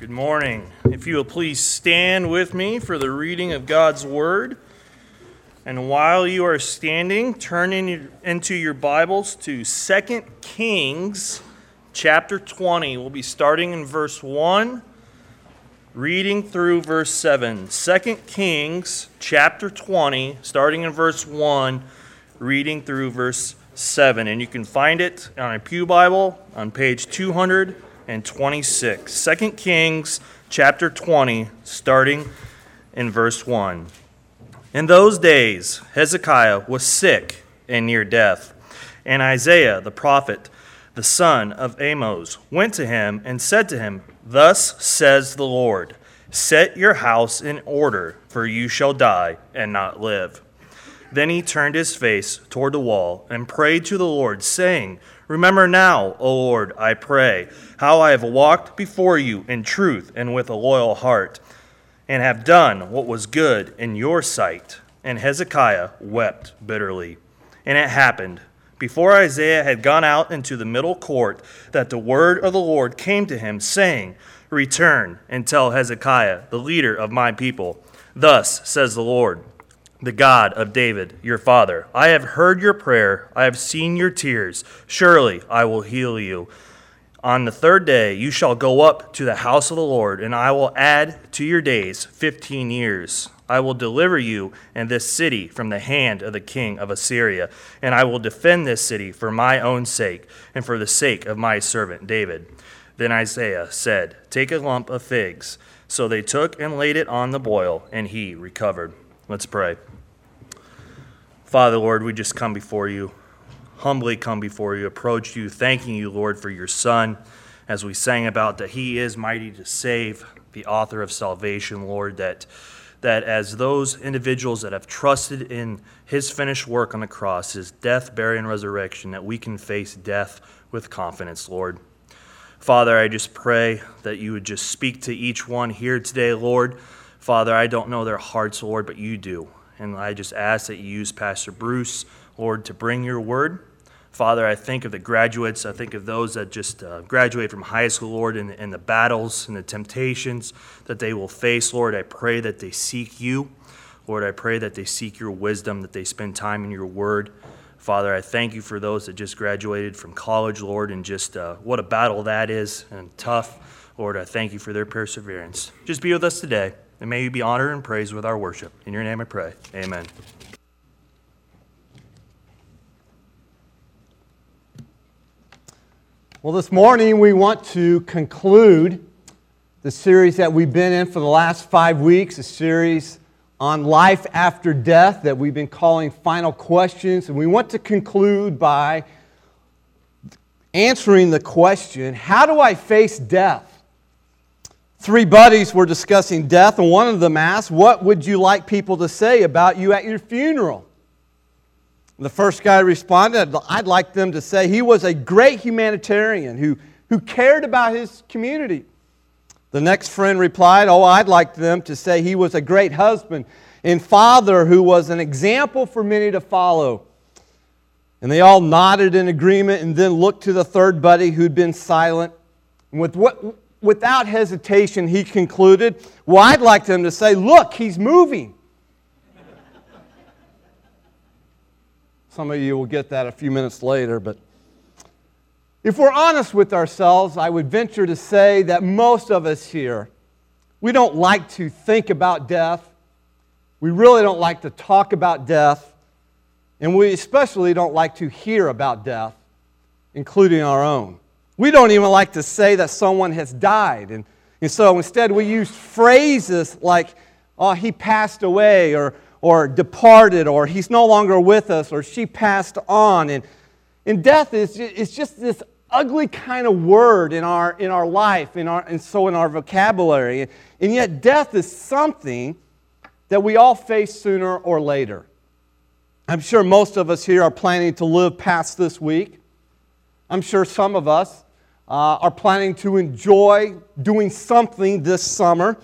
Good morning. If you will please stand with me for the reading of God's Word. And while you are standing, turn in, into your Bibles to 2 Kings chapter 20. We'll be starting in verse 1, reading through verse 7. 2 Kings chapter 20, starting in verse 1, reading through verse 7. And you can find it on a Pew Bible on page 200 and 26. 2 Kings chapter 20, starting in verse 1. In those days, Hezekiah was sick and near death, and Isaiah the prophet, the son of Amos, went to him and said to him, Thus says the Lord, Set your house in order, for you shall die and not live. Then he turned his face toward the wall and prayed to the Lord, saying, Remember now, O Lord, I pray, how I have walked before you in truth and with a loyal heart, and have done what was good in your sight. And Hezekiah wept bitterly. And it happened, before Isaiah had gone out into the middle court, that the word of the Lord came to him, saying, Return and tell Hezekiah, the leader of my people, Thus says the Lord the God of David, your father. I have heard your prayer, I have seen your tears. Surely I will heal you. On the third day you shall go up to the house of the Lord, and I will add to your days fifteen years. I will deliver you and this city from the hand of the king of Assyria, and I will defend this city for my own sake and for the sake of my servant David. Then Isaiah said, Take a lump of figs. So they took and laid it on the boil, and he recovered. Let's pray. Father, Lord, we just come before you, humbly come before you, approach you, thanking you, Lord, for your Son, as we sang about that He is mighty to save, the author of salvation, Lord, that, that as those individuals that have trusted in His finished work on the cross, His death, burial, and resurrection, that we can face death with confidence, Lord. Father, I just pray that you would just speak to each one here today, Lord. Father, I don't know their hearts, Lord, but you do. And I just ask that you use Pastor Bruce, Lord, to bring your word. Father, I think of the graduates. I think of those that just uh, graduate from high school, Lord, and, and the battles and the temptations that they will face. Lord, I pray that they seek you. Lord, I pray that they seek your wisdom, that they spend time in your word. Father, I thank you for those that just graduated from college, Lord, and just uh, what a battle that is and tough. Lord, I thank you for their perseverance. Just be with us today. And may you be honored and praised with our worship. In your name I pray. Amen. Well, this morning we want to conclude the series that we've been in for the last five weeks, a series on life after death that we've been calling Final Questions. And we want to conclude by answering the question how do I face death? Three buddies were discussing death, and one of them asked, What would you like people to say about you at your funeral? The first guy responded, I'd like them to say he was a great humanitarian who, who cared about his community. The next friend replied, Oh, I'd like them to say he was a great husband and father who was an example for many to follow. And they all nodded in agreement and then looked to the third buddy who'd been silent. And with what, without hesitation, he concluded, Well, I'd like them to say, Look, he's moving. Some of you will get that a few minutes later, but if we're honest with ourselves, I would venture to say that most of us here, we don't like to think about death. We really don't like to talk about death. And we especially don't like to hear about death, including our own. We don't even like to say that someone has died. And, and so instead, we use phrases like, oh, he passed away, or, or departed, or he's no longer with us, or she passed on. And, and death is it's just this ugly kind of word in our, in our life, in our, and so in our vocabulary. And yet, death is something that we all face sooner or later. I'm sure most of us here are planning to live past this week. I'm sure some of us uh, are planning to enjoy doing something this summer.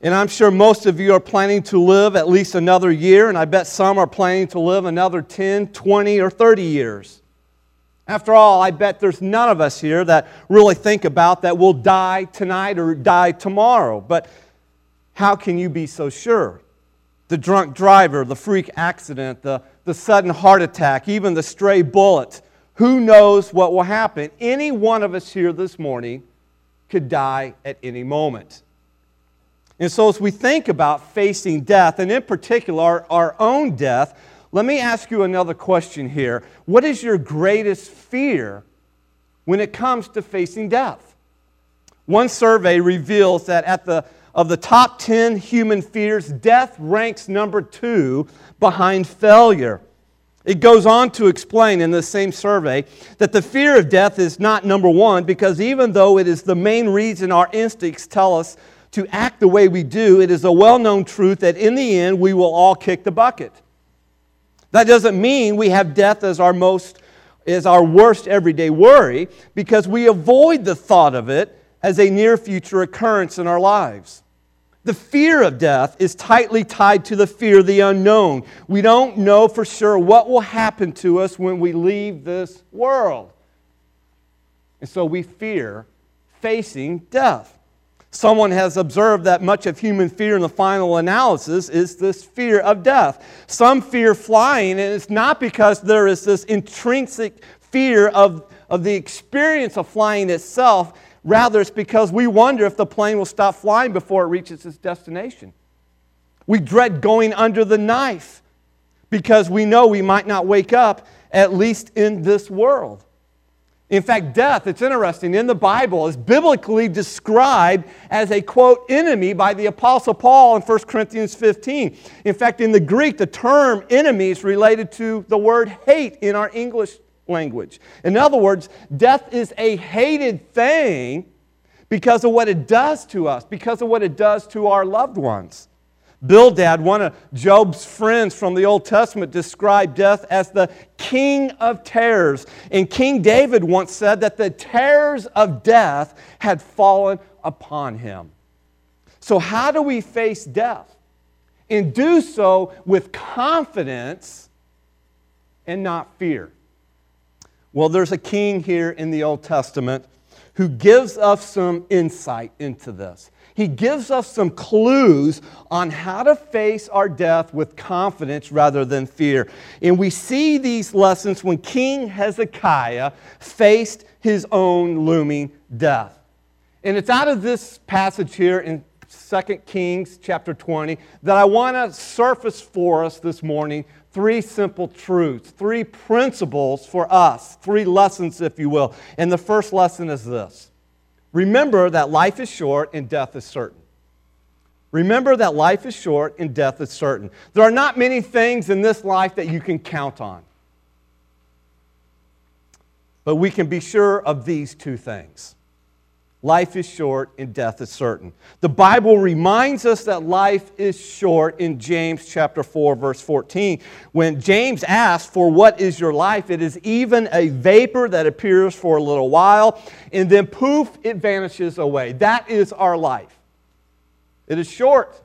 And I'm sure most of you are planning to live at least another year, and I bet some are planning to live another 10, 20, or 30 years. After all, I bet there's none of us here that really think about that we'll die tonight or die tomorrow. But how can you be so sure? The drunk driver, the freak accident, the, the sudden heart attack, even the stray bullet. Who knows what will happen? Any one of us here this morning could die at any moment. And so, as we think about facing death, and in particular our, our own death, let me ask you another question here. What is your greatest fear when it comes to facing death? One survey reveals that at the of the top 10 human fears, death ranks number 2 behind failure. It goes on to explain in the same survey that the fear of death is not number 1 because even though it is the main reason our instincts tell us to act the way we do, it is a well known truth that in the end we will all kick the bucket. That doesn't mean we have death as our most as our worst everyday worry because we avoid the thought of it as a near future occurrence in our lives. The fear of death is tightly tied to the fear of the unknown. We don't know for sure what will happen to us when we leave this world. And so we fear facing death. Someone has observed that much of human fear in the final analysis is this fear of death. Some fear flying, and it's not because there is this intrinsic fear of, of the experience of flying itself. Rather, it's because we wonder if the plane will stop flying before it reaches its destination. We dread going under the knife because we know we might not wake up, at least in this world. In fact, death, it's interesting, in the Bible is biblically described as a quote enemy by the Apostle Paul in 1 Corinthians 15. In fact, in the Greek, the term enemy is related to the word hate in our English language. In other words, death is a hated thing because of what it does to us, because of what it does to our loved ones. Bildad, one of Job's friends from the Old Testament, described death as the king of terrors. And King David once said that the terrors of death had fallen upon him. So, how do we face death? And do so with confidence and not fear. Well, there's a king here in the Old Testament who gives us some insight into this. He gives us some clues on how to face our death with confidence rather than fear. And we see these lessons when King Hezekiah faced his own looming death. And it's out of this passage here in 2 Kings chapter 20 that I want to surface for us this morning three simple truths, three principles for us, three lessons, if you will. And the first lesson is this Remember that life is short and death is certain. Remember that life is short and death is certain. There are not many things in this life that you can count on. But we can be sure of these two things Life is short and death is certain. The Bible reminds us that life is short in James chapter 4 verse 14. When James asks for what is your life, it is even a vapor that appears for a little while and then poof it vanishes away. That is our life. It is short.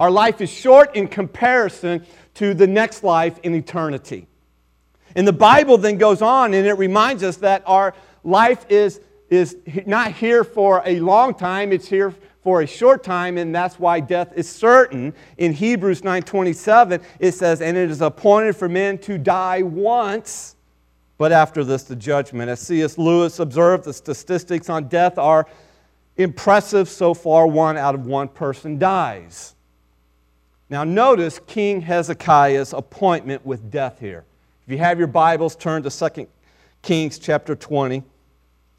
Our life is short in comparison to the next life in eternity. And the Bible then goes on and it reminds us that our life is is not here for a long time, it's here for a short time, and that's why death is certain. In Hebrews 9:27, it says, "And it is appointed for men to die once, but after this the judgment." As C.S. Lewis observed, the statistics on death are impressive so far. One out of one person dies. Now, notice King Hezekiah's appointment with death here. If you have your Bibles, turn to 2 Kings chapter 20.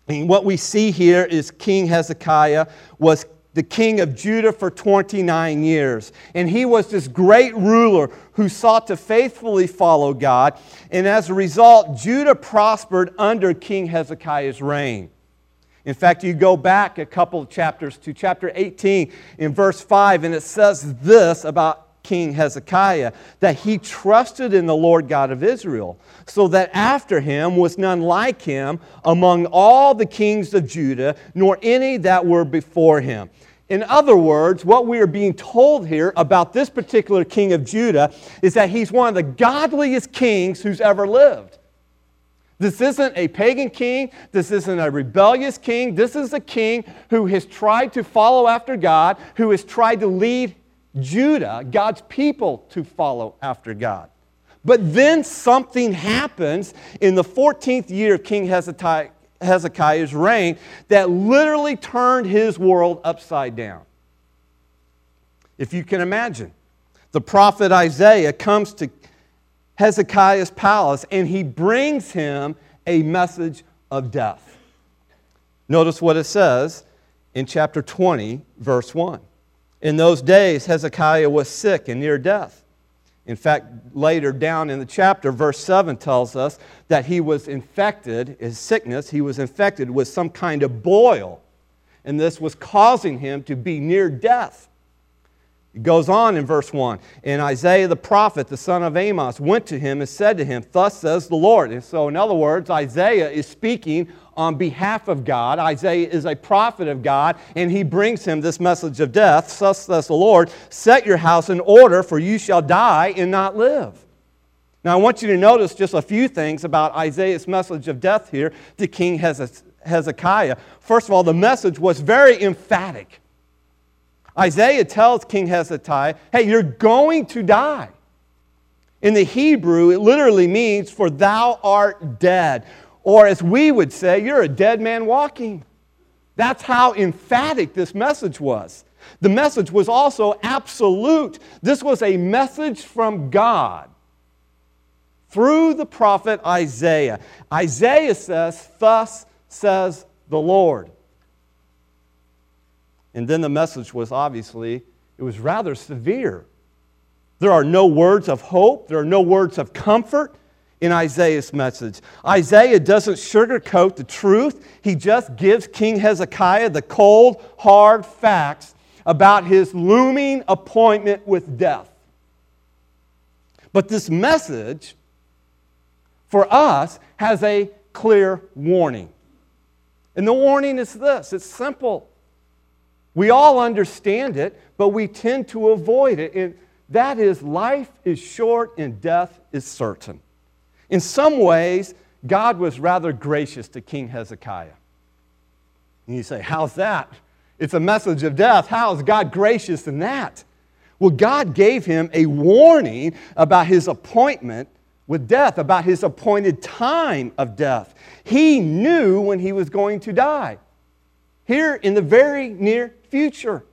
And what we see here is King Hezekiah was the king of Judah for 29 years. And he was this great ruler who sought to faithfully follow God. And as a result, Judah prospered under King Hezekiah's reign. In fact, you go back a couple of chapters to chapter 18 in verse 5, and it says this about King Hezekiah, that he trusted in the Lord God of Israel, so that after him was none like him among all the kings of Judah, nor any that were before him. In other words, what we are being told here about this particular king of Judah is that he's one of the godliest kings who's ever lived. This isn't a pagan king. This isn't a rebellious king. This is a king who has tried to follow after God, who has tried to lead Judah, God's people, to follow after God. But then something happens in the 14th year of King Hezekiah's reign that literally turned his world upside down. If you can imagine, the prophet Isaiah comes to Hezekiah's palace and he brings him a message of death. Notice what it says in chapter 20, verse 1. In those days, Hezekiah was sick and near death. In fact, later down in the chapter, verse 7 tells us that he was infected, his sickness, he was infected with some kind of boil. And this was causing him to be near death. It goes on in verse 1. And Isaiah the prophet, the son of Amos, went to him and said to him, Thus says the Lord. And so, in other words, Isaiah is speaking on behalf of God. Isaiah is a prophet of God, and he brings him this message of death. Thus says the Lord, Set your house in order, for you shall die and not live. Now, I want you to notice just a few things about Isaiah's message of death here to King Hezekiah. First of all, the message was very emphatic. Isaiah tells King Hezekiah, hey, you're going to die. In the Hebrew, it literally means, for thou art dead. Or as we would say, you're a dead man walking. That's how emphatic this message was. The message was also absolute. This was a message from God through the prophet Isaiah. Isaiah says, Thus says the Lord. And then the message was obviously, it was rather severe. There are no words of hope, there are no words of comfort in Isaiah's message. Isaiah doesn't sugarcoat the truth, he just gives King Hezekiah the cold, hard facts about his looming appointment with death. But this message for us has a clear warning. And the warning is this it's simple. We all understand it, but we tend to avoid it. And that is, life is short and death is certain. In some ways, God was rather gracious to King Hezekiah. And you say, How's that? It's a message of death. How is God gracious in that? Well, God gave him a warning about his appointment with death, about his appointed time of death. He knew when he was going to die. Here in the very near future.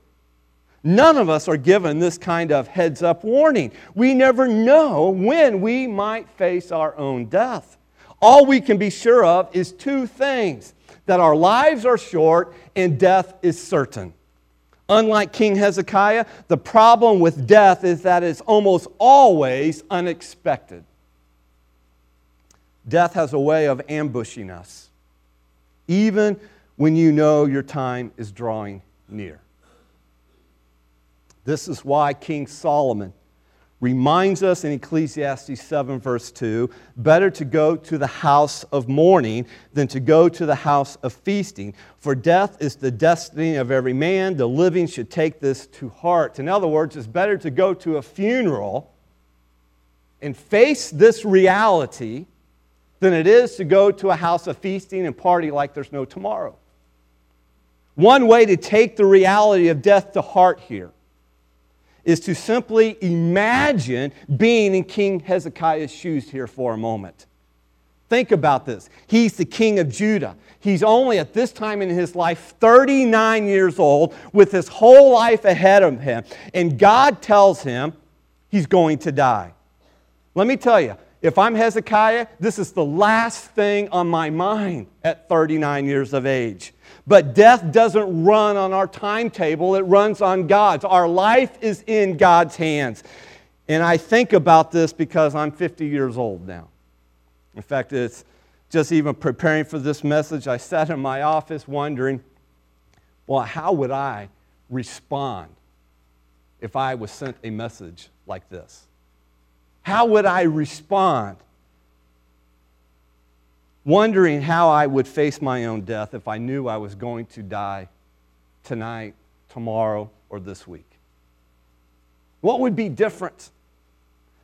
None of us are given this kind of heads up warning. We never know when we might face our own death. All we can be sure of is two things that our lives are short and death is certain. Unlike King Hezekiah, the problem with death is that it's almost always unexpected. Death has a way of ambushing us, even when you know your time is drawing near. This is why King Solomon reminds us in Ecclesiastes 7, verse 2 better to go to the house of mourning than to go to the house of feasting. For death is the destiny of every man. The living should take this to heart. In other words, it's better to go to a funeral and face this reality than it is to go to a house of feasting and party like there's no tomorrow. One way to take the reality of death to heart here is to simply imagine being in King Hezekiah's shoes here for a moment. Think about this. He's the king of Judah. He's only at this time in his life 39 years old with his whole life ahead of him. And God tells him he's going to die. Let me tell you, if I'm Hezekiah, this is the last thing on my mind at 39 years of age. But death doesn't run on our timetable, it runs on God's. Our life is in God's hands. And I think about this because I'm 50 years old now. In fact, it's just even preparing for this message, I sat in my office wondering, well, how would I respond if I was sent a message like this? How would I respond wondering how I would face my own death if I knew I was going to die tonight, tomorrow, or this week. What would be different?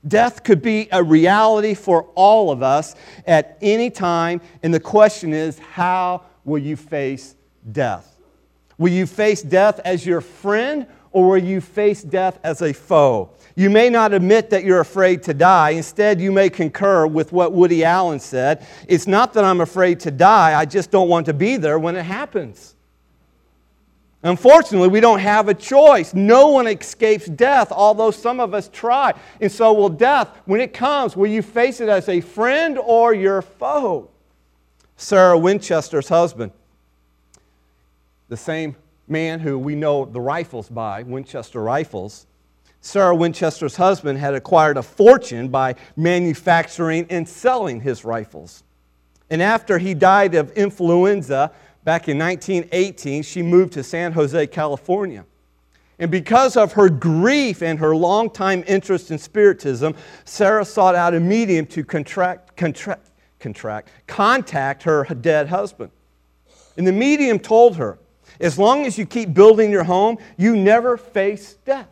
Death could be a reality for all of us at any time, and the question is how will you face death? Will you face death as your friend, or will you face death as a foe? You may not admit that you're afraid to die. Instead, you may concur with what Woody Allen said It's not that I'm afraid to die, I just don't want to be there when it happens. Unfortunately, we don't have a choice. No one escapes death, although some of us try. And so, will death, when it comes, will you face it as a friend or your foe? Sarah Winchester's husband, the same man who we know the rifles by, Winchester Rifles, Sarah Winchester's husband had acquired a fortune by manufacturing and selling his rifles. And after he died of influenza back in 1918, she moved to San Jose, California. And because of her grief and her longtime interest in Spiritism, Sarah sought out a medium to contract, contract, contract, contact her dead husband. And the medium told her, as long as you keep building your home, you never face death.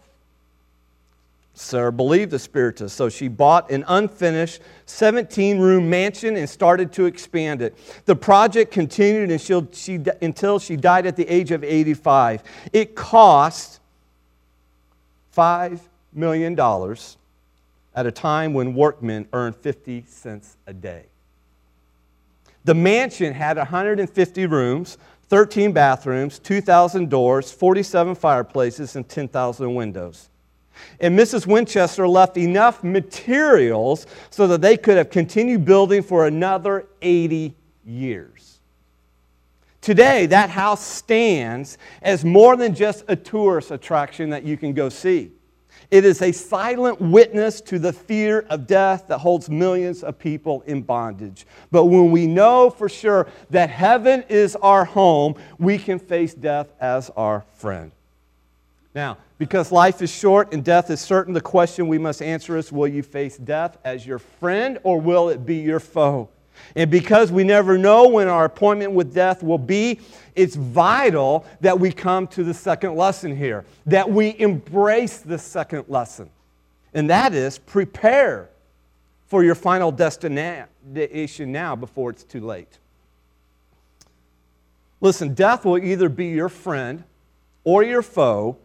Sarah believed the Spiritist, so she bought an unfinished 17 room mansion and started to expand it. The project continued until she, until she died at the age of 85. It cost $5 million at a time when workmen earned 50 cents a day. The mansion had 150 rooms, 13 bathrooms, 2,000 doors, 47 fireplaces, and 10,000 windows. And Mrs. Winchester left enough materials so that they could have continued building for another 80 years. Today, that house stands as more than just a tourist attraction that you can go see. It is a silent witness to the fear of death that holds millions of people in bondage. But when we know for sure that heaven is our home, we can face death as our friend. Now, because life is short and death is certain, the question we must answer is will you face death as your friend or will it be your foe? And because we never know when our appointment with death will be, it's vital that we come to the second lesson here, that we embrace the second lesson. And that is prepare for your final destination now before it's too late. Listen, death will either be your friend or your foe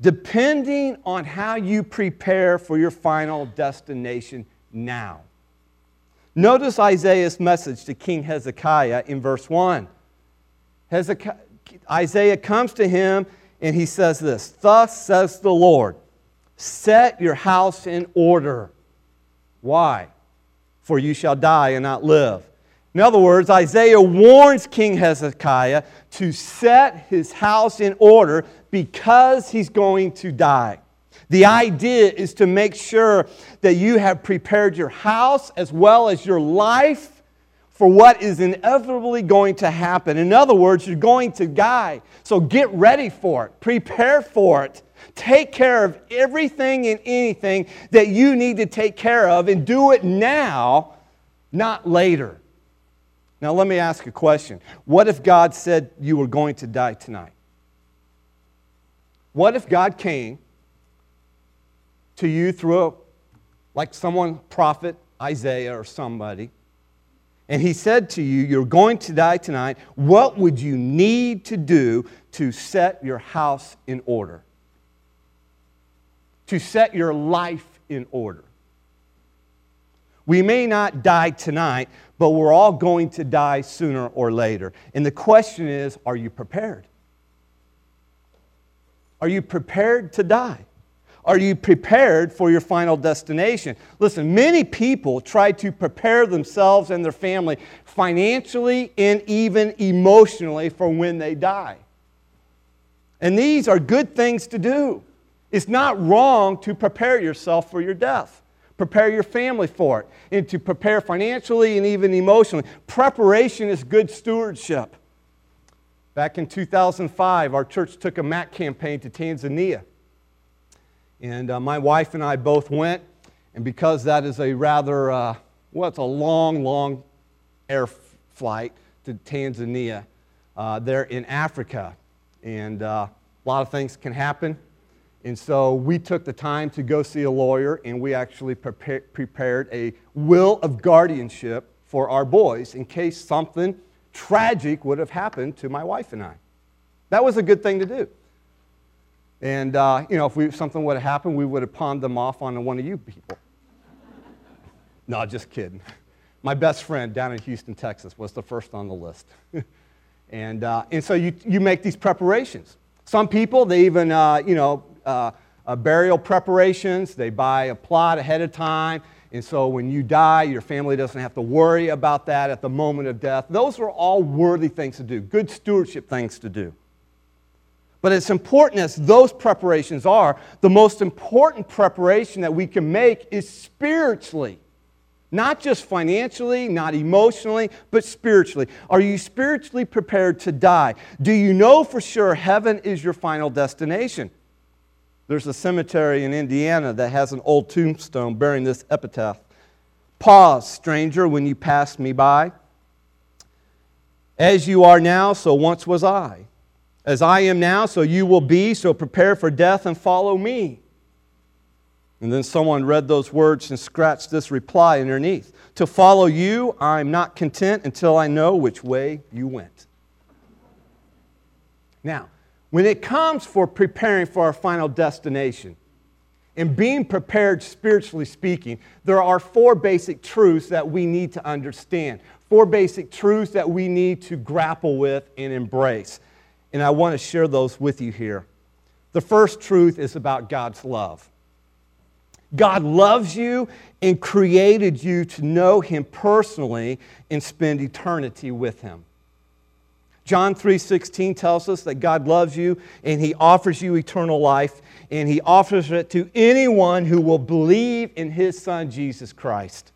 depending on how you prepare for your final destination now. Notice Isaiah's message to King Hezekiah in verse 1. Hezekiah, Isaiah comes to him and he says this Thus says the Lord, set your house in order. Why? For you shall die and not live. In other words, Isaiah warns King Hezekiah to set his house in order because he's going to die. The idea is to make sure that you have prepared your house as well as your life for what is inevitably going to happen. In other words, you're going to die. So get ready for it, prepare for it. Take care of everything and anything that you need to take care of and do it now, not later. Now, let me ask a question. What if God said you were going to die tonight? What if God came to you through, a, like someone, prophet Isaiah or somebody, and he said to you, You're going to die tonight. What would you need to do to set your house in order? To set your life in order? We may not die tonight, but we're all going to die sooner or later. And the question is are you prepared? Are you prepared to die? Are you prepared for your final destination? Listen, many people try to prepare themselves and their family financially and even emotionally for when they die. And these are good things to do. It's not wrong to prepare yourself for your death prepare your family for it, and to prepare financially and even emotionally. Preparation is good stewardship. Back in 2005, our church took a MAC campaign to Tanzania. And uh, my wife and I both went, and because that is a rather, uh, well, it's a long, long air flight to Tanzania, uh, they're in Africa. And uh, a lot of things can happen And so we took the time to go see a lawyer, and we actually prepared a will of guardianship for our boys in case something tragic would have happened to my wife and I. That was a good thing to do. And, uh, you know, if we, something would have happened, we would have pawned them off on one of you people. no, just kidding. My best friend down in Houston, Texas, was the first on the list. and, uh, and so you, you make these preparations. Some people, they even, uh, you know, uh, uh, burial preparations, they buy a plot ahead of time. And so when you die, your family doesn't have to worry about that at the moment of death. Those are all worthy things to do, good stewardship things to do. But as important as those preparations are, the most important preparation that we can make is spiritually. Not just financially, not emotionally, but spiritually. Are you spiritually prepared to die? Do you know for sure heaven is your final destination? There's a cemetery in Indiana that has an old tombstone bearing this epitaph Pause, stranger, when you pass me by. As you are now, so once was I. As I am now, so you will be, so prepare for death and follow me. And then someone read those words and scratched this reply underneath To follow you, I'm not content until I know which way you went. Now, when it comes for preparing for our final destination and being prepared spiritually speaking, there are four basic truths that we need to understand, four basic truths that we need to grapple with and embrace. And I want to share those with you here. The first truth is about God's love. God loves you and created you to know Him personally and spend eternity with Him. John 3:16 tells us that God loves you and he offers you eternal life and he offers it to anyone who will believe in his son Jesus Christ.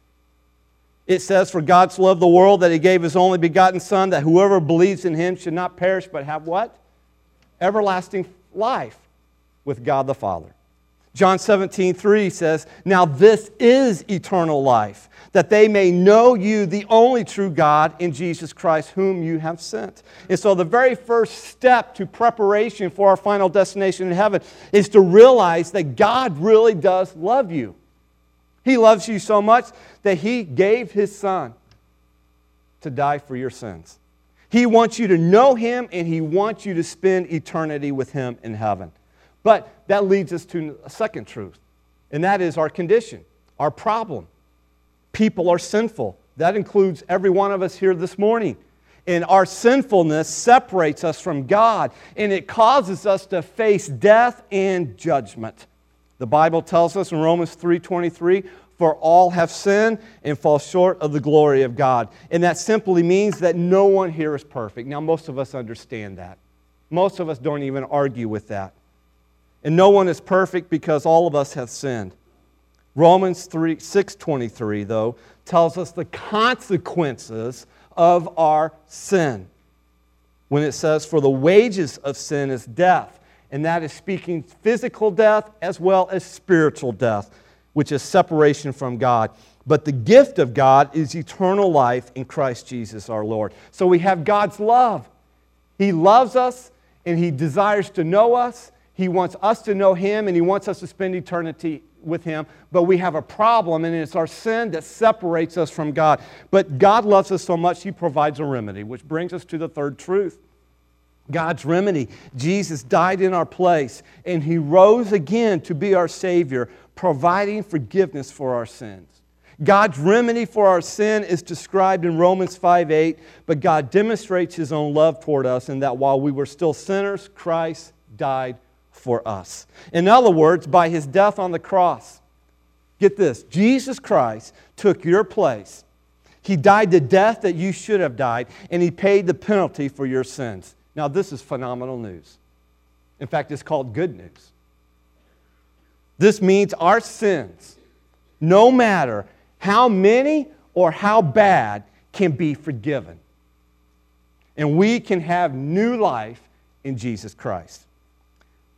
It says for God's so loved the world that he gave his only begotten son that whoever believes in him should not perish but have what? Everlasting life with God the Father. John 17, 3 says, Now this is eternal life, that they may know you, the only true God, in Jesus Christ, whom you have sent. And so, the very first step to preparation for our final destination in heaven is to realize that God really does love you. He loves you so much that He gave His Son to die for your sins. He wants you to know Him and He wants you to spend eternity with Him in heaven. But that leads us to a second truth, and that is our condition, our problem. People are sinful. That includes every one of us here this morning. And our sinfulness separates us from God, and it causes us to face death and judgment. The Bible tells us in Romans 3:23, "For all have sinned and fall short of the glory of God." And that simply means that no one here is perfect. Now most of us understand that. Most of us don't even argue with that. And no one is perfect because all of us have sinned. Romans 3, 6.23, though, tells us the consequences of our sin. When it says, For the wages of sin is death, and that is speaking physical death as well as spiritual death, which is separation from God. But the gift of God is eternal life in Christ Jesus our Lord. So we have God's love. He loves us and He desires to know us he wants us to know Him and He wants us to spend eternity with Him. But we have a problem, and it's our sin that separates us from God. But God loves us so much, He provides a remedy, which brings us to the third truth. God's remedy. Jesus died in our place, and He rose again to be our Savior, providing forgiveness for our sins. God's remedy for our sin is described in Romans 5 8, but God demonstrates His own love toward us in that while we were still sinners, Christ died for us. In other words, by his death on the cross, get this Jesus Christ took your place. He died the death that you should have died, and he paid the penalty for your sins. Now, this is phenomenal news. In fact, it's called good news. This means our sins, no matter how many or how bad, can be forgiven. And we can have new life in Jesus Christ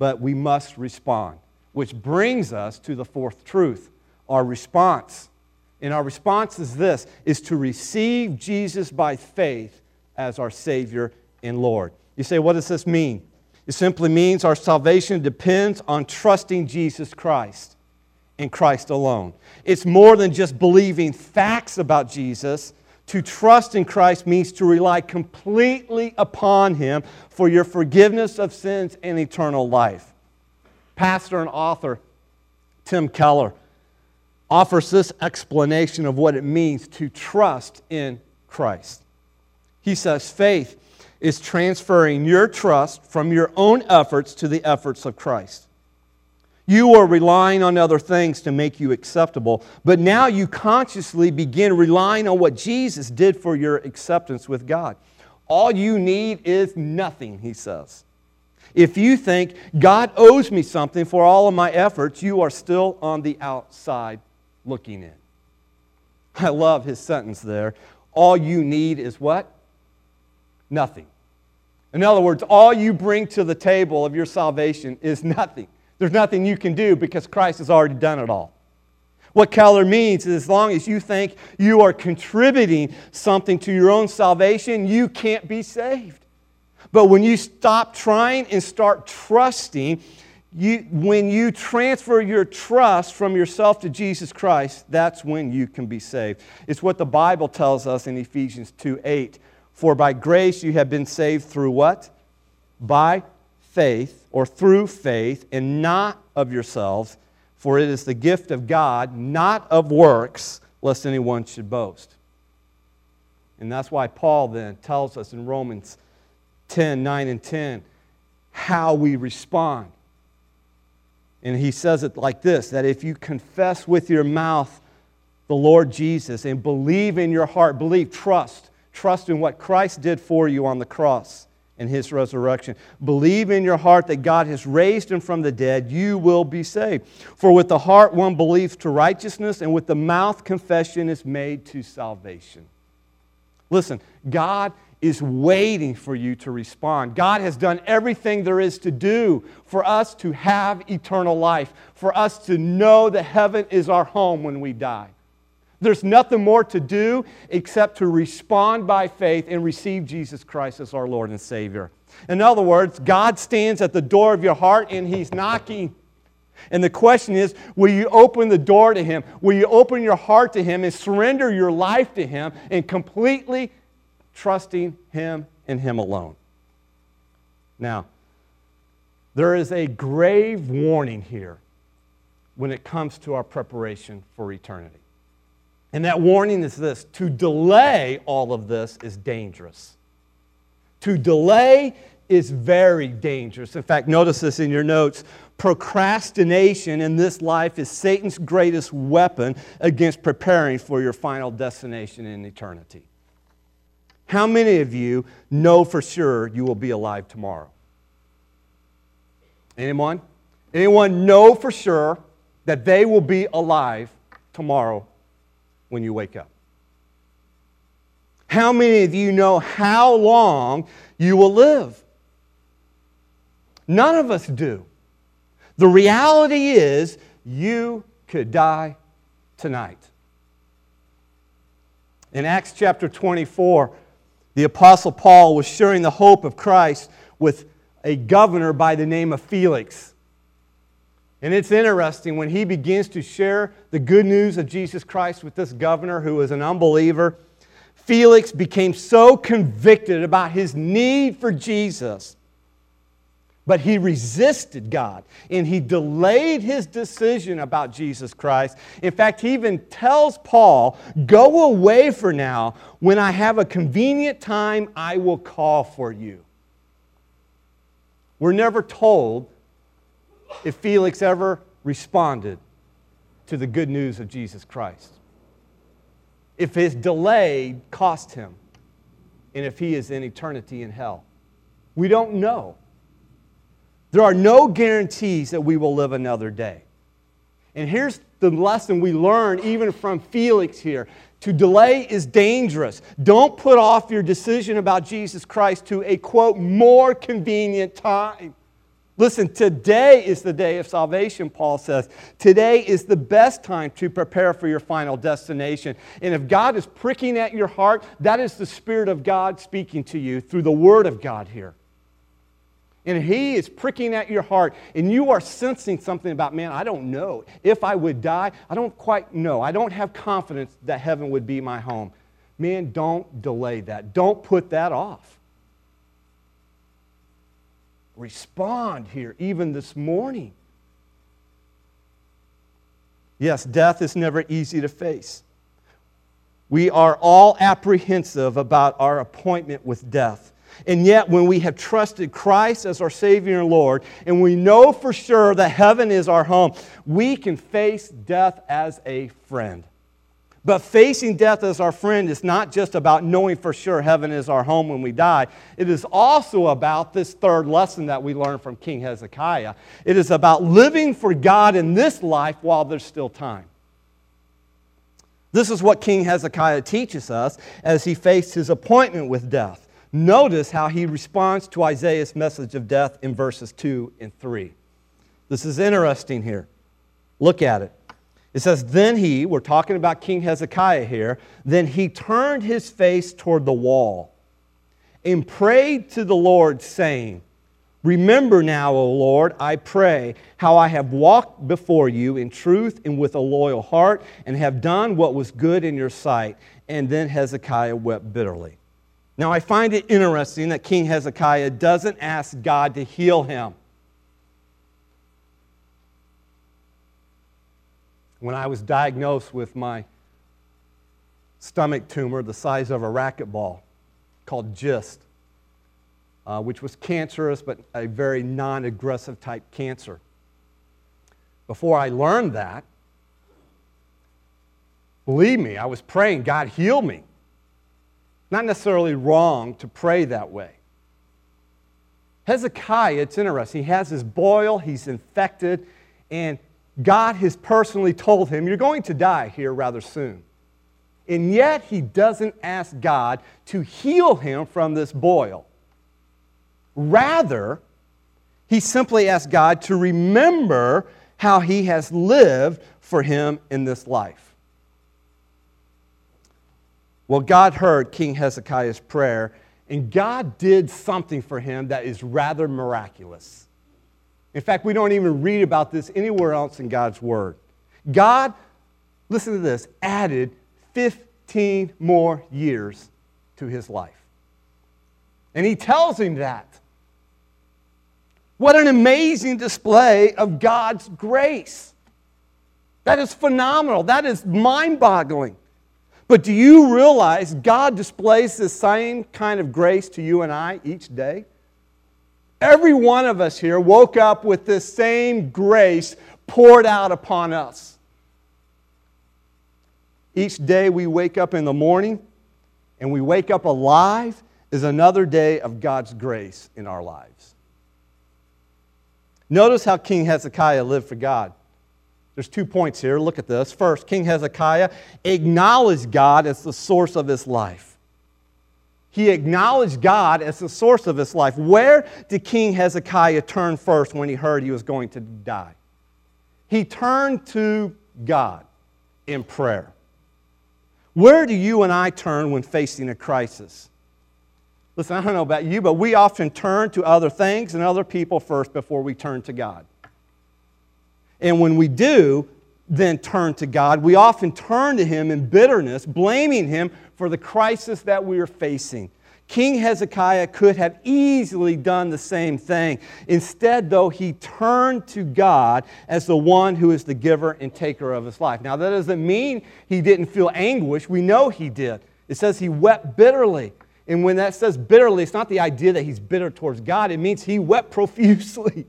but we must respond. Which brings us to the fourth truth our response. And our response is this is to receive Jesus by faith as our Savior and Lord. You say, what does this mean? It simply means our salvation depends on trusting Jesus Christ and Christ alone. It's more than just believing facts about Jesus. To trust in Christ means to rely completely upon Him for your forgiveness of sins and eternal life. Pastor and author Tim Keller offers this explanation of what it means to trust in Christ. He says, faith is transferring your trust from your own efforts to the efforts of Christ. You are relying on other things to make you acceptable, but now you consciously begin relying on what Jesus did for your acceptance with God. All you need is nothing, he says. If you think God owes me something for all of my efforts, you are still on the outside looking in. I love his sentence there. All you need is what? Nothing. In other words, all you bring to the table of your salvation is nothing. There's nothing you can do because Christ has already done it all. What Keller means is as long as you think you are contributing something to your own salvation, you can't be saved. But when you stop trying and start trusting, you, when you transfer your trust from yourself to Jesus Christ, that's when you can be saved. It's what the Bible tells us in Ephesians 2 8. For by grace you have been saved through what? By faith, or through faith, and not of yourselves, for it is the gift of God, not of works, lest anyone should boast. And that's why Paul then tells us in Romans 10 9 and 10 how we respond. And he says it like this that if you confess with your mouth the Lord Jesus and believe in your heart, believe, trust, trust in what Christ did for you on the cross and his resurrection. Believe in your heart that God has raised him from the dead, you will be saved. For with the heart one believes to righteousness, and with the mouth confession is made to salvation. Listen, God is waiting for you to respond. God has done everything there is to do for us to have eternal life, for us to know that heaven is our home when we die. There's nothing more to do except to respond by faith and receive Jesus Christ as our Lord and Savior. In other words, God stands at the door of your heart and He's knocking. And the question is will you open the door to Him? Will you open your heart to Him and surrender your life to Him and completely trusting Him and Him alone? Now, there is a grave warning here when it comes to our preparation for eternity. And that warning is this to delay all of this is dangerous. To delay is very dangerous. In fact, notice this in your notes. Procrastination in this life is Satan's greatest weapon against preparing for your final destination in eternity. How many of you know for sure you will be alive tomorrow? Anyone? Anyone know for sure that they will be alive tomorrow when you wake up? How many of you know how long you will live? None of us do. The reality is, you could die tonight. In Acts chapter 24, the Apostle Paul was sharing the hope of Christ with a governor by the name of Felix. And it's interesting when he begins to share the good news of Jesus Christ with this governor who was an unbeliever. Felix became so convicted about his need for Jesus, but he resisted God and he delayed his decision about Jesus Christ. In fact, he even tells Paul, Go away for now. When I have a convenient time, I will call for you. We're never told if Felix ever responded to the good news of Jesus Christ. If his delay cost him, and if he is in eternity in hell. We don't know. There are no guarantees that we will live another day. And here's the lesson we learn even from Felix here. To delay is dangerous. Don't put off your decision about Jesus Christ to a quote, more convenient time. Listen, today is the day of salvation, Paul says. Today is the best time to prepare for your final destination. And if God is pricking at your heart, that is the Spirit of God speaking to you through the Word of God here. and he is pricking at your heart, and you are sensing something about, man, I don't know. If I would die, I don't quite know. I don't have confidence that heaven would be my home. Man, don't delay that. Don't put that off. Respond here, even this morning. Yes, death is never easy to face. We are all apprehensive about our appointment with death. And yet, when we have trusted Christ as our Savior and Lord, and we know for sure that heaven is our home, we can face death as a friend. But facing death as our friend is not just about knowing for sure heaven is our home when we die. It is also about this third lesson that we learned from King Hezekiah. It is about living for God in this life while there's still time. This is what King Hezekiah teaches us as he faced his appointment with death. Notice how he responds to Isaiah's message of death in verses 2 and 3. This is interesting here. Look at it. It says, Then he, we're talking about King Hezekiah here, then he turned his face toward the wall and prayed to the Lord, saying, Remember now, O Lord, I pray, how I have walked before you in truth and with a loyal heart, and have done what was good in your sight. And then Hezekiah wept bitterly. Now, I find it interesting that King Hezekiah doesn't ask God to heal him. When I was diagnosed with my stomach tumor the size of a racquetball called GIST, uh, which was cancerous but a very non aggressive type cancer. Before I learned that, believe me, I was praying, God, heal me. Not necessarily wrong to pray that way. Hezekiah, it's interesting. He has this boil, he's infected, and God has personally told him, You're going to die here rather soon. And yet he doesn't ask God to heal him from this boil. Rather, he simply asks God to remember how he has lived for him in this life. Well, God heard King Hezekiah's prayer, and God did something for him that is rather miraculous. In fact, we don't even read about this anywhere else in God's Word. God, listen to this, added 15 more years to his life. And he tells him that. What an amazing display of God's grace. That is phenomenal. That is mind boggling. But do you realize God displays the same kind of grace to you and I each day? Every one of us here woke up with this same grace poured out upon us. Each day we wake up in the morning and we wake up alive is another day of God's grace in our lives. Notice how King Hezekiah lived for God. There's two points here. Look at this. First, King Hezekiah acknowledged God as the source of his life. He acknowledged God as the source of his life. Where did King Hezekiah turn first when he heard he was going to die? He turned to God in prayer. Where do you and I turn when facing a crisis? Listen, I don't know about you, but we often turn to other things and other people first before we turn to God. And when we do, then turn to God, we often turn to Him in bitterness, blaming Him for the crisis that we are facing. King Hezekiah could have easily done the same thing. Instead, though, he turned to God as the one who is the giver and taker of his life. Now, that doesn't mean he didn't feel anguish. We know he did. It says he wept bitterly. And when that says bitterly, it's not the idea that he's bitter towards God, it means he wept profusely.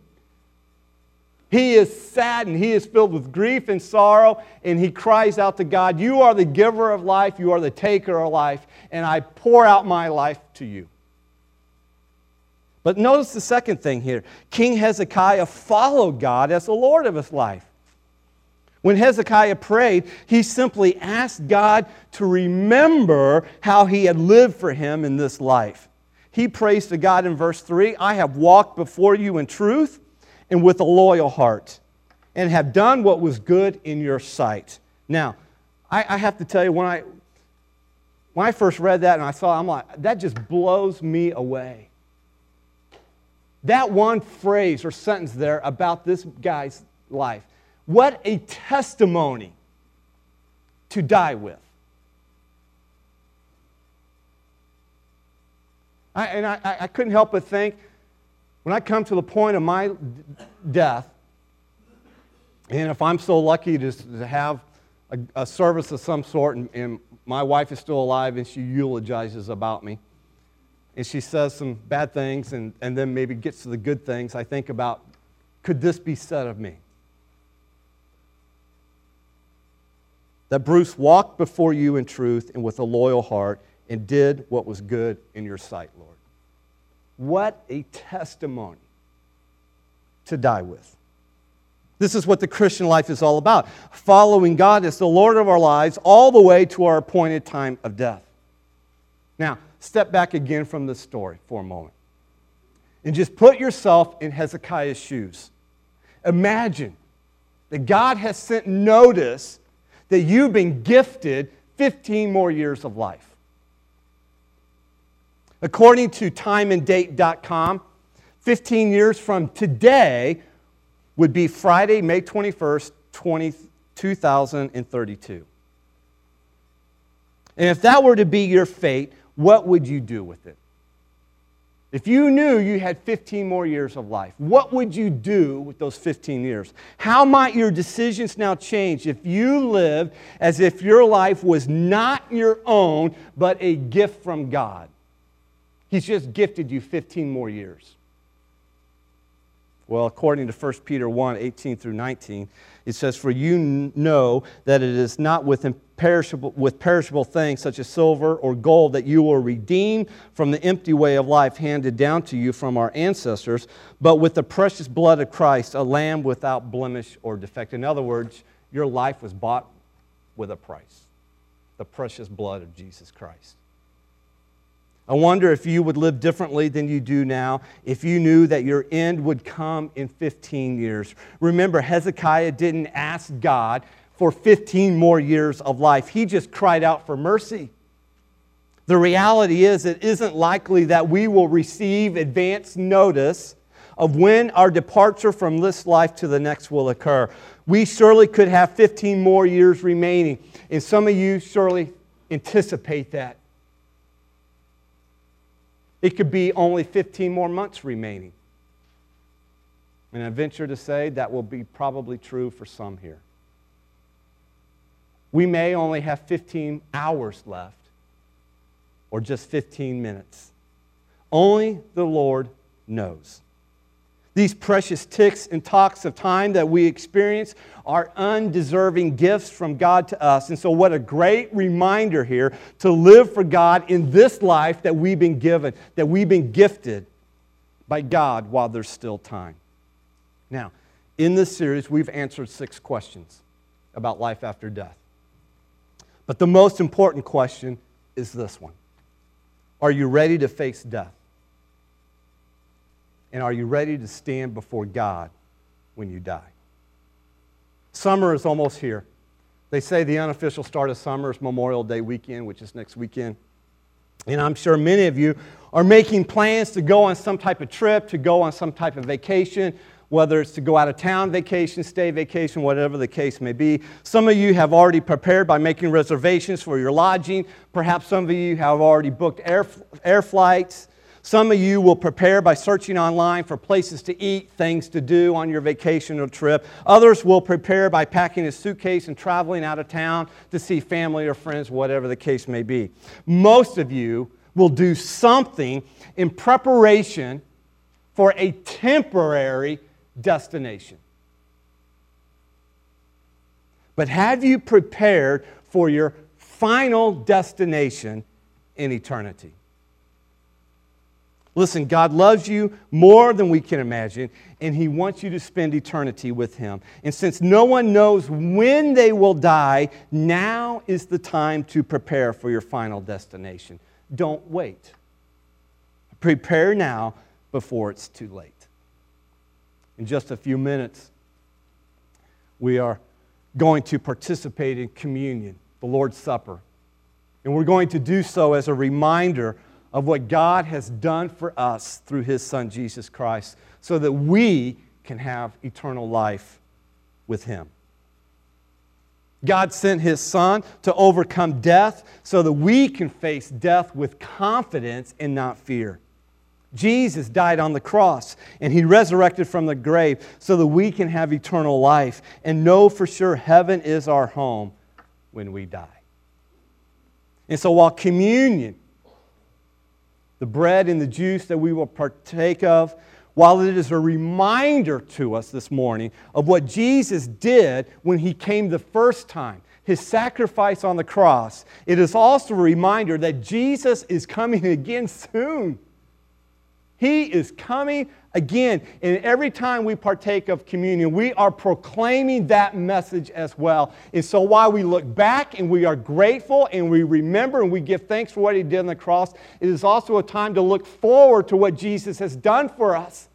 He is saddened. He is filled with grief and sorrow, and he cries out to God, You are the giver of life, you are the taker of life, and I pour out my life to you. But notice the second thing here King Hezekiah followed God as the Lord of his life. When Hezekiah prayed, he simply asked God to remember how he had lived for him in this life. He prays to God in verse 3 I have walked before you in truth and with a loyal heart, and have done what was good in your sight. Now, I, I have to tell you, when I, when I first read that and I saw it, I'm like, that just blows me away. That one phrase or sentence there about this guy's life. What a testimony to die with. I, and I, I couldn't help but think when I come to the point of my death, and if I'm so lucky to, to have a, a, service of some sort, and, and my wife is still alive and she eulogizes about me, and she says some bad things and, and then maybe gets to the good things, I think about could this be said of me? That Bruce walked before you in truth and with a loyal heart and did what was good in your sight, Lord. What a testimony to die with. This is what the Christian life is all about following God as the Lord of our lives all the way to our appointed time of death. Now, step back again from the story for a moment and just put yourself in Hezekiah's shoes. Imagine that God has sent notice that you've been gifted 15 more years of life. According to timeanddate.com, 15 years from today would be Friday, May 21st, 20, 2032. And if that were to be your fate, what would you do with it? If you knew you had 15 more years of life, what would you do with those 15 years? How might your decisions now change if you live as if your life was not your own, but a gift from God? He's just gifted you 15 more years. Well, according to 1 Peter 1 18 through 19, it says, For you know that it is not with perishable, with perishable things such as silver or gold that you will redeem from the empty way of life handed down to you from our ancestors, but with the precious blood of Christ, a lamb without blemish or defect. In other words, your life was bought with a price the precious blood of Jesus Christ. I wonder if you would live differently than you do now if you knew that your end would come in 15 years. Remember, Hezekiah didn't ask God for 15 more years of life, he just cried out for mercy. The reality is, it isn't likely that we will receive advance notice of when our departure from this life to the next will occur. We surely could have 15 more years remaining, and some of you surely anticipate that. It could be only 15 more months remaining. And I venture to say that will be probably true for some here. We may only have 15 hours left or just 15 minutes. Only the Lord knows. These precious ticks and talks of time that we experience are undeserving gifts from God to us. And so, what a great reminder here to live for God in this life that we've been given, that we've been gifted by God while there's still time. Now, in this series, we've answered six questions about life after death. But the most important question is this one Are you ready to face death? And are you ready to stand before God when you die? Summer is almost here. They say the unofficial start of summer is Memorial Day weekend, which is next weekend. And I'm sure many of you are making plans to go on some type of trip, to go on some type of vacation, whether it's to go out of town vacation, stay vacation, whatever the case may be. Some of you have already prepared by making reservations for your lodging. Perhaps some of you have already booked air, air flights. Some of you will prepare by searching online for places to eat, things to do on your vacation or trip. Others will prepare by packing a suitcase and traveling out of town to see family or friends, whatever the case may be. Most of you will do something in preparation for a temporary destination. But have you prepared for your final destination in eternity? Listen, God loves you more than we can imagine, and He wants you to spend eternity with Him. And since no one knows when they will die, now is the time to prepare for your final destination. Don't wait. Prepare now before it's too late. In just a few minutes, we are going to participate in communion, the Lord's Supper. And we're going to do so as a reminder of what God has done for us through his son Jesus Christ so that we can have eternal life with him. God sent his son to overcome death so that we can face death with confidence and not fear. Jesus died on the cross and he resurrected from the grave so that we can have eternal life and know for sure heaven is our home when we die. And so while communion, the bread and the juice that we will partake of, while it is a reminder to us this morning of what Jesus did when he came the first time, his sacrifice on the cross, it is also a reminder that Jesus is coming again soon. He is coming again. And every time we partake of communion, we are proclaiming that message as well. And so while we look back and we are grateful and we remember and we give thanks for what He did on the cross, it is also a time to look forward to what Jesus has done for us.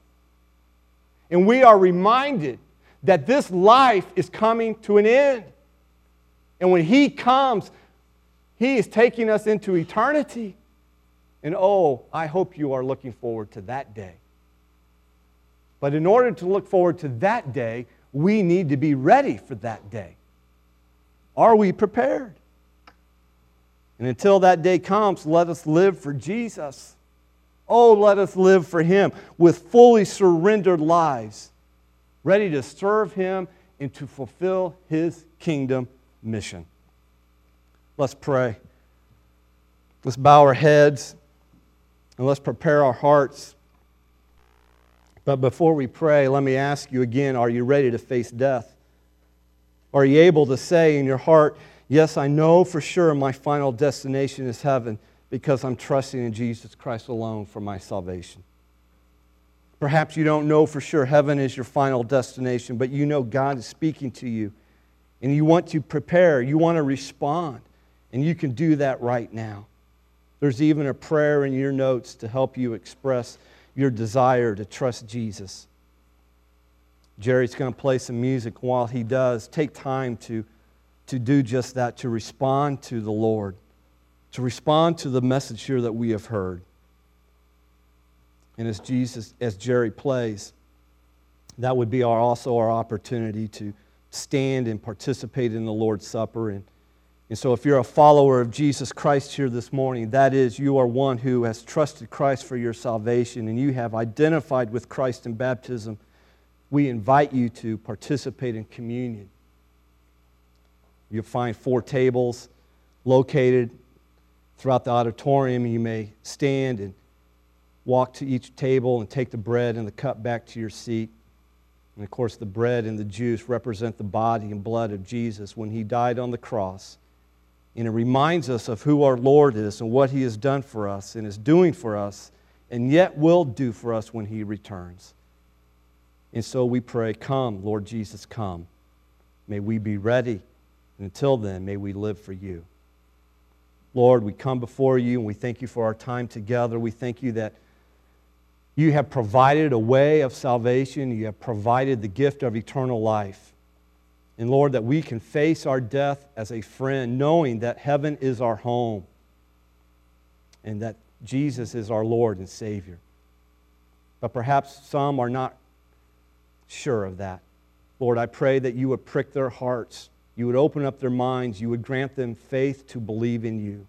And we are reminded that this life is coming to an end. And when He comes, He is taking us into eternity. And oh, I hope you are looking forward to that day. But in order to look forward to that day, we need to be ready for that day. Are we prepared? And until that day comes, let us live for Jesus. Oh, let us live for Him with fully surrendered lives, ready to serve Him and to fulfill His kingdom mission. Let's pray. Let's bow our heads. And let's prepare our hearts. But before we pray, let me ask you again are you ready to face death? Are you able to say in your heart, Yes, I know for sure my final destination is heaven because I'm trusting in Jesus Christ alone for my salvation? Perhaps you don't know for sure heaven is your final destination, but you know God is speaking to you and you want to prepare, you want to respond, and you can do that right now. There's even a prayer in your notes to help you express your desire to trust Jesus. Jerry's going to play some music. While he does, take time to, to do just that, to respond to the Lord, to respond to the message here that we have heard. And as Jesus, as Jerry plays, that would be our, also our opportunity to stand and participate in the Lord's Supper and and so, if you're a follower of Jesus Christ here this morning, that is, you are one who has trusted Christ for your salvation and you have identified with Christ in baptism, we invite you to participate in communion. You'll find four tables located throughout the auditorium. You may stand and walk to each table and take the bread and the cup back to your seat. And of course, the bread and the juice represent the body and blood of Jesus when he died on the cross and it reminds us of who our Lord is and what He has done for us and is doing for us, and yet will do for us when He returns. And so we pray, Come, Lord Jesus, come. May we be ready. And until then, may we live for you. Lord, we come before you and we thank you for our time together. We thank you that you have provided a way of salvation, you have provided the gift of eternal life. And Lord, that we can face our death as a friend, knowing that heaven is our home and that Jesus is our Lord and Savior. But perhaps some are not sure of that. Lord, I pray that you would prick their hearts, you would open up their minds, you would grant them faith to believe in you.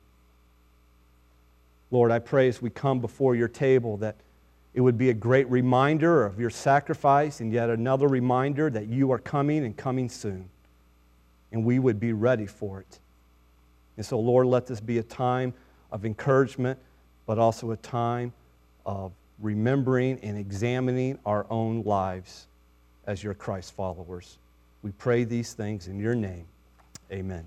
Lord, I pray as we come before your table that it would be a great reminder of your sacrifice and yet another reminder that you are coming and coming soon. And we would be ready for it. And so, Lord, let this be a time of encouragement, but also a time of remembering and examining our own lives as your Christ followers. We pray these things in your name. Amen.